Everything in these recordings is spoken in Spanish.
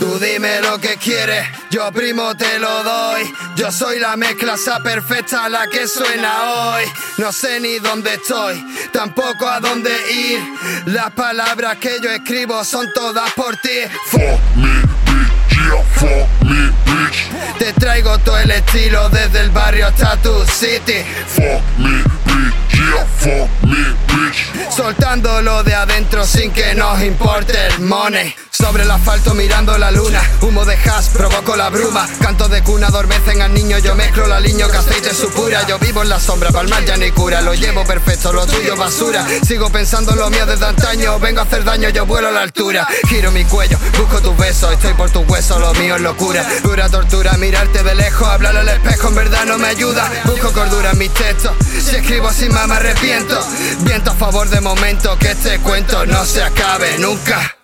Tú dime lo que quieres, yo primo te lo doy. Yo soy la mezcla esa perfecta la que suena hoy. No sé ni dónde estoy, tampoco a dónde ir. Las palabras que yo escribo son todas por ti. Fuck me, bitch, yeah, fuck me, bitch. Te traigo todo el estilo desde el barrio hasta tu city. Fuck me, bitch, yeah, fuck me, bitch. Soltándolo de adentro sin que nos importe el money. Sobre el asfalto mirando la luna, humo de hash, provoco la bruma. Canto de cuna adormecen al niño, yo mezclo la liño que aceite su pura. Yo vivo en la sombra, palmar ya ni cura. Lo llevo perfecto, lo tuyo basura. Sigo pensando en lo mío desde antaño. Vengo a hacer daño, yo vuelo a la altura. Giro mi cuello, busco tus besos, estoy por tus huesos, lo mío es locura. Dura tortura, mirarte de lejos, hablar al espejo, en verdad no me ayuda. Busco cordura en mis textos, si escribo sin más me arrepiento. Viento a favor de momento, que este cuento no se acabe nunca.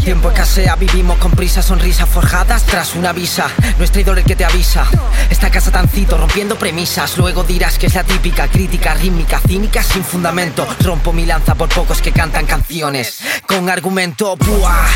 Tiempo escasea, vivimos con prisa, sonrisas forjadas tras una visa. Nuestro ídolo el que te avisa. Esta casa tancito, rompiendo premisas. Luego dirás que es la típica crítica rítmica, cínica, sin fundamento. Rompo mi lanza por pocos que cantan canciones. Con argumento, ¡buah!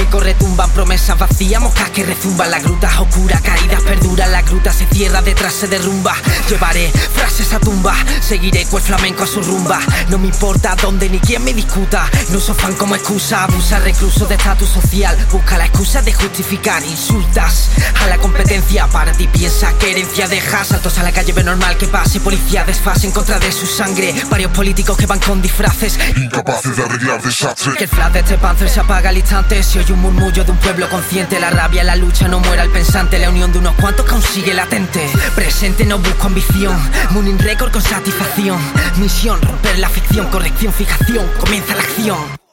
Eco retumban promesas vacías, moscas que rezumban. La gruta oscura, caídas perduran. La gruta se cierra, detrás se derrumba. Llevaré frases a tumba, seguiré cual flamenco a su rumba. No me importa dónde ni quién me discuta. No uso fan como excusa, abusa recluso de estatus social. Busca la excusa de justificar insultas a la competencia. Para ti piensa que herencia deja. Saltos a la calle, ve normal que pase. Policía desfase en contra de su sangre. Varios políticos que van con disfraces. Incapaces de arreglar desastres. Flash de este panzer se apaga al instante. Se oye un murmullo de un pueblo consciente. La rabia, la lucha, no muera el pensante. La unión de unos cuantos consigue latente. Presente, no busco ambición. Mooning récord con satisfacción. Misión, romper la ficción. Corrección, fijación. Comienza la acción.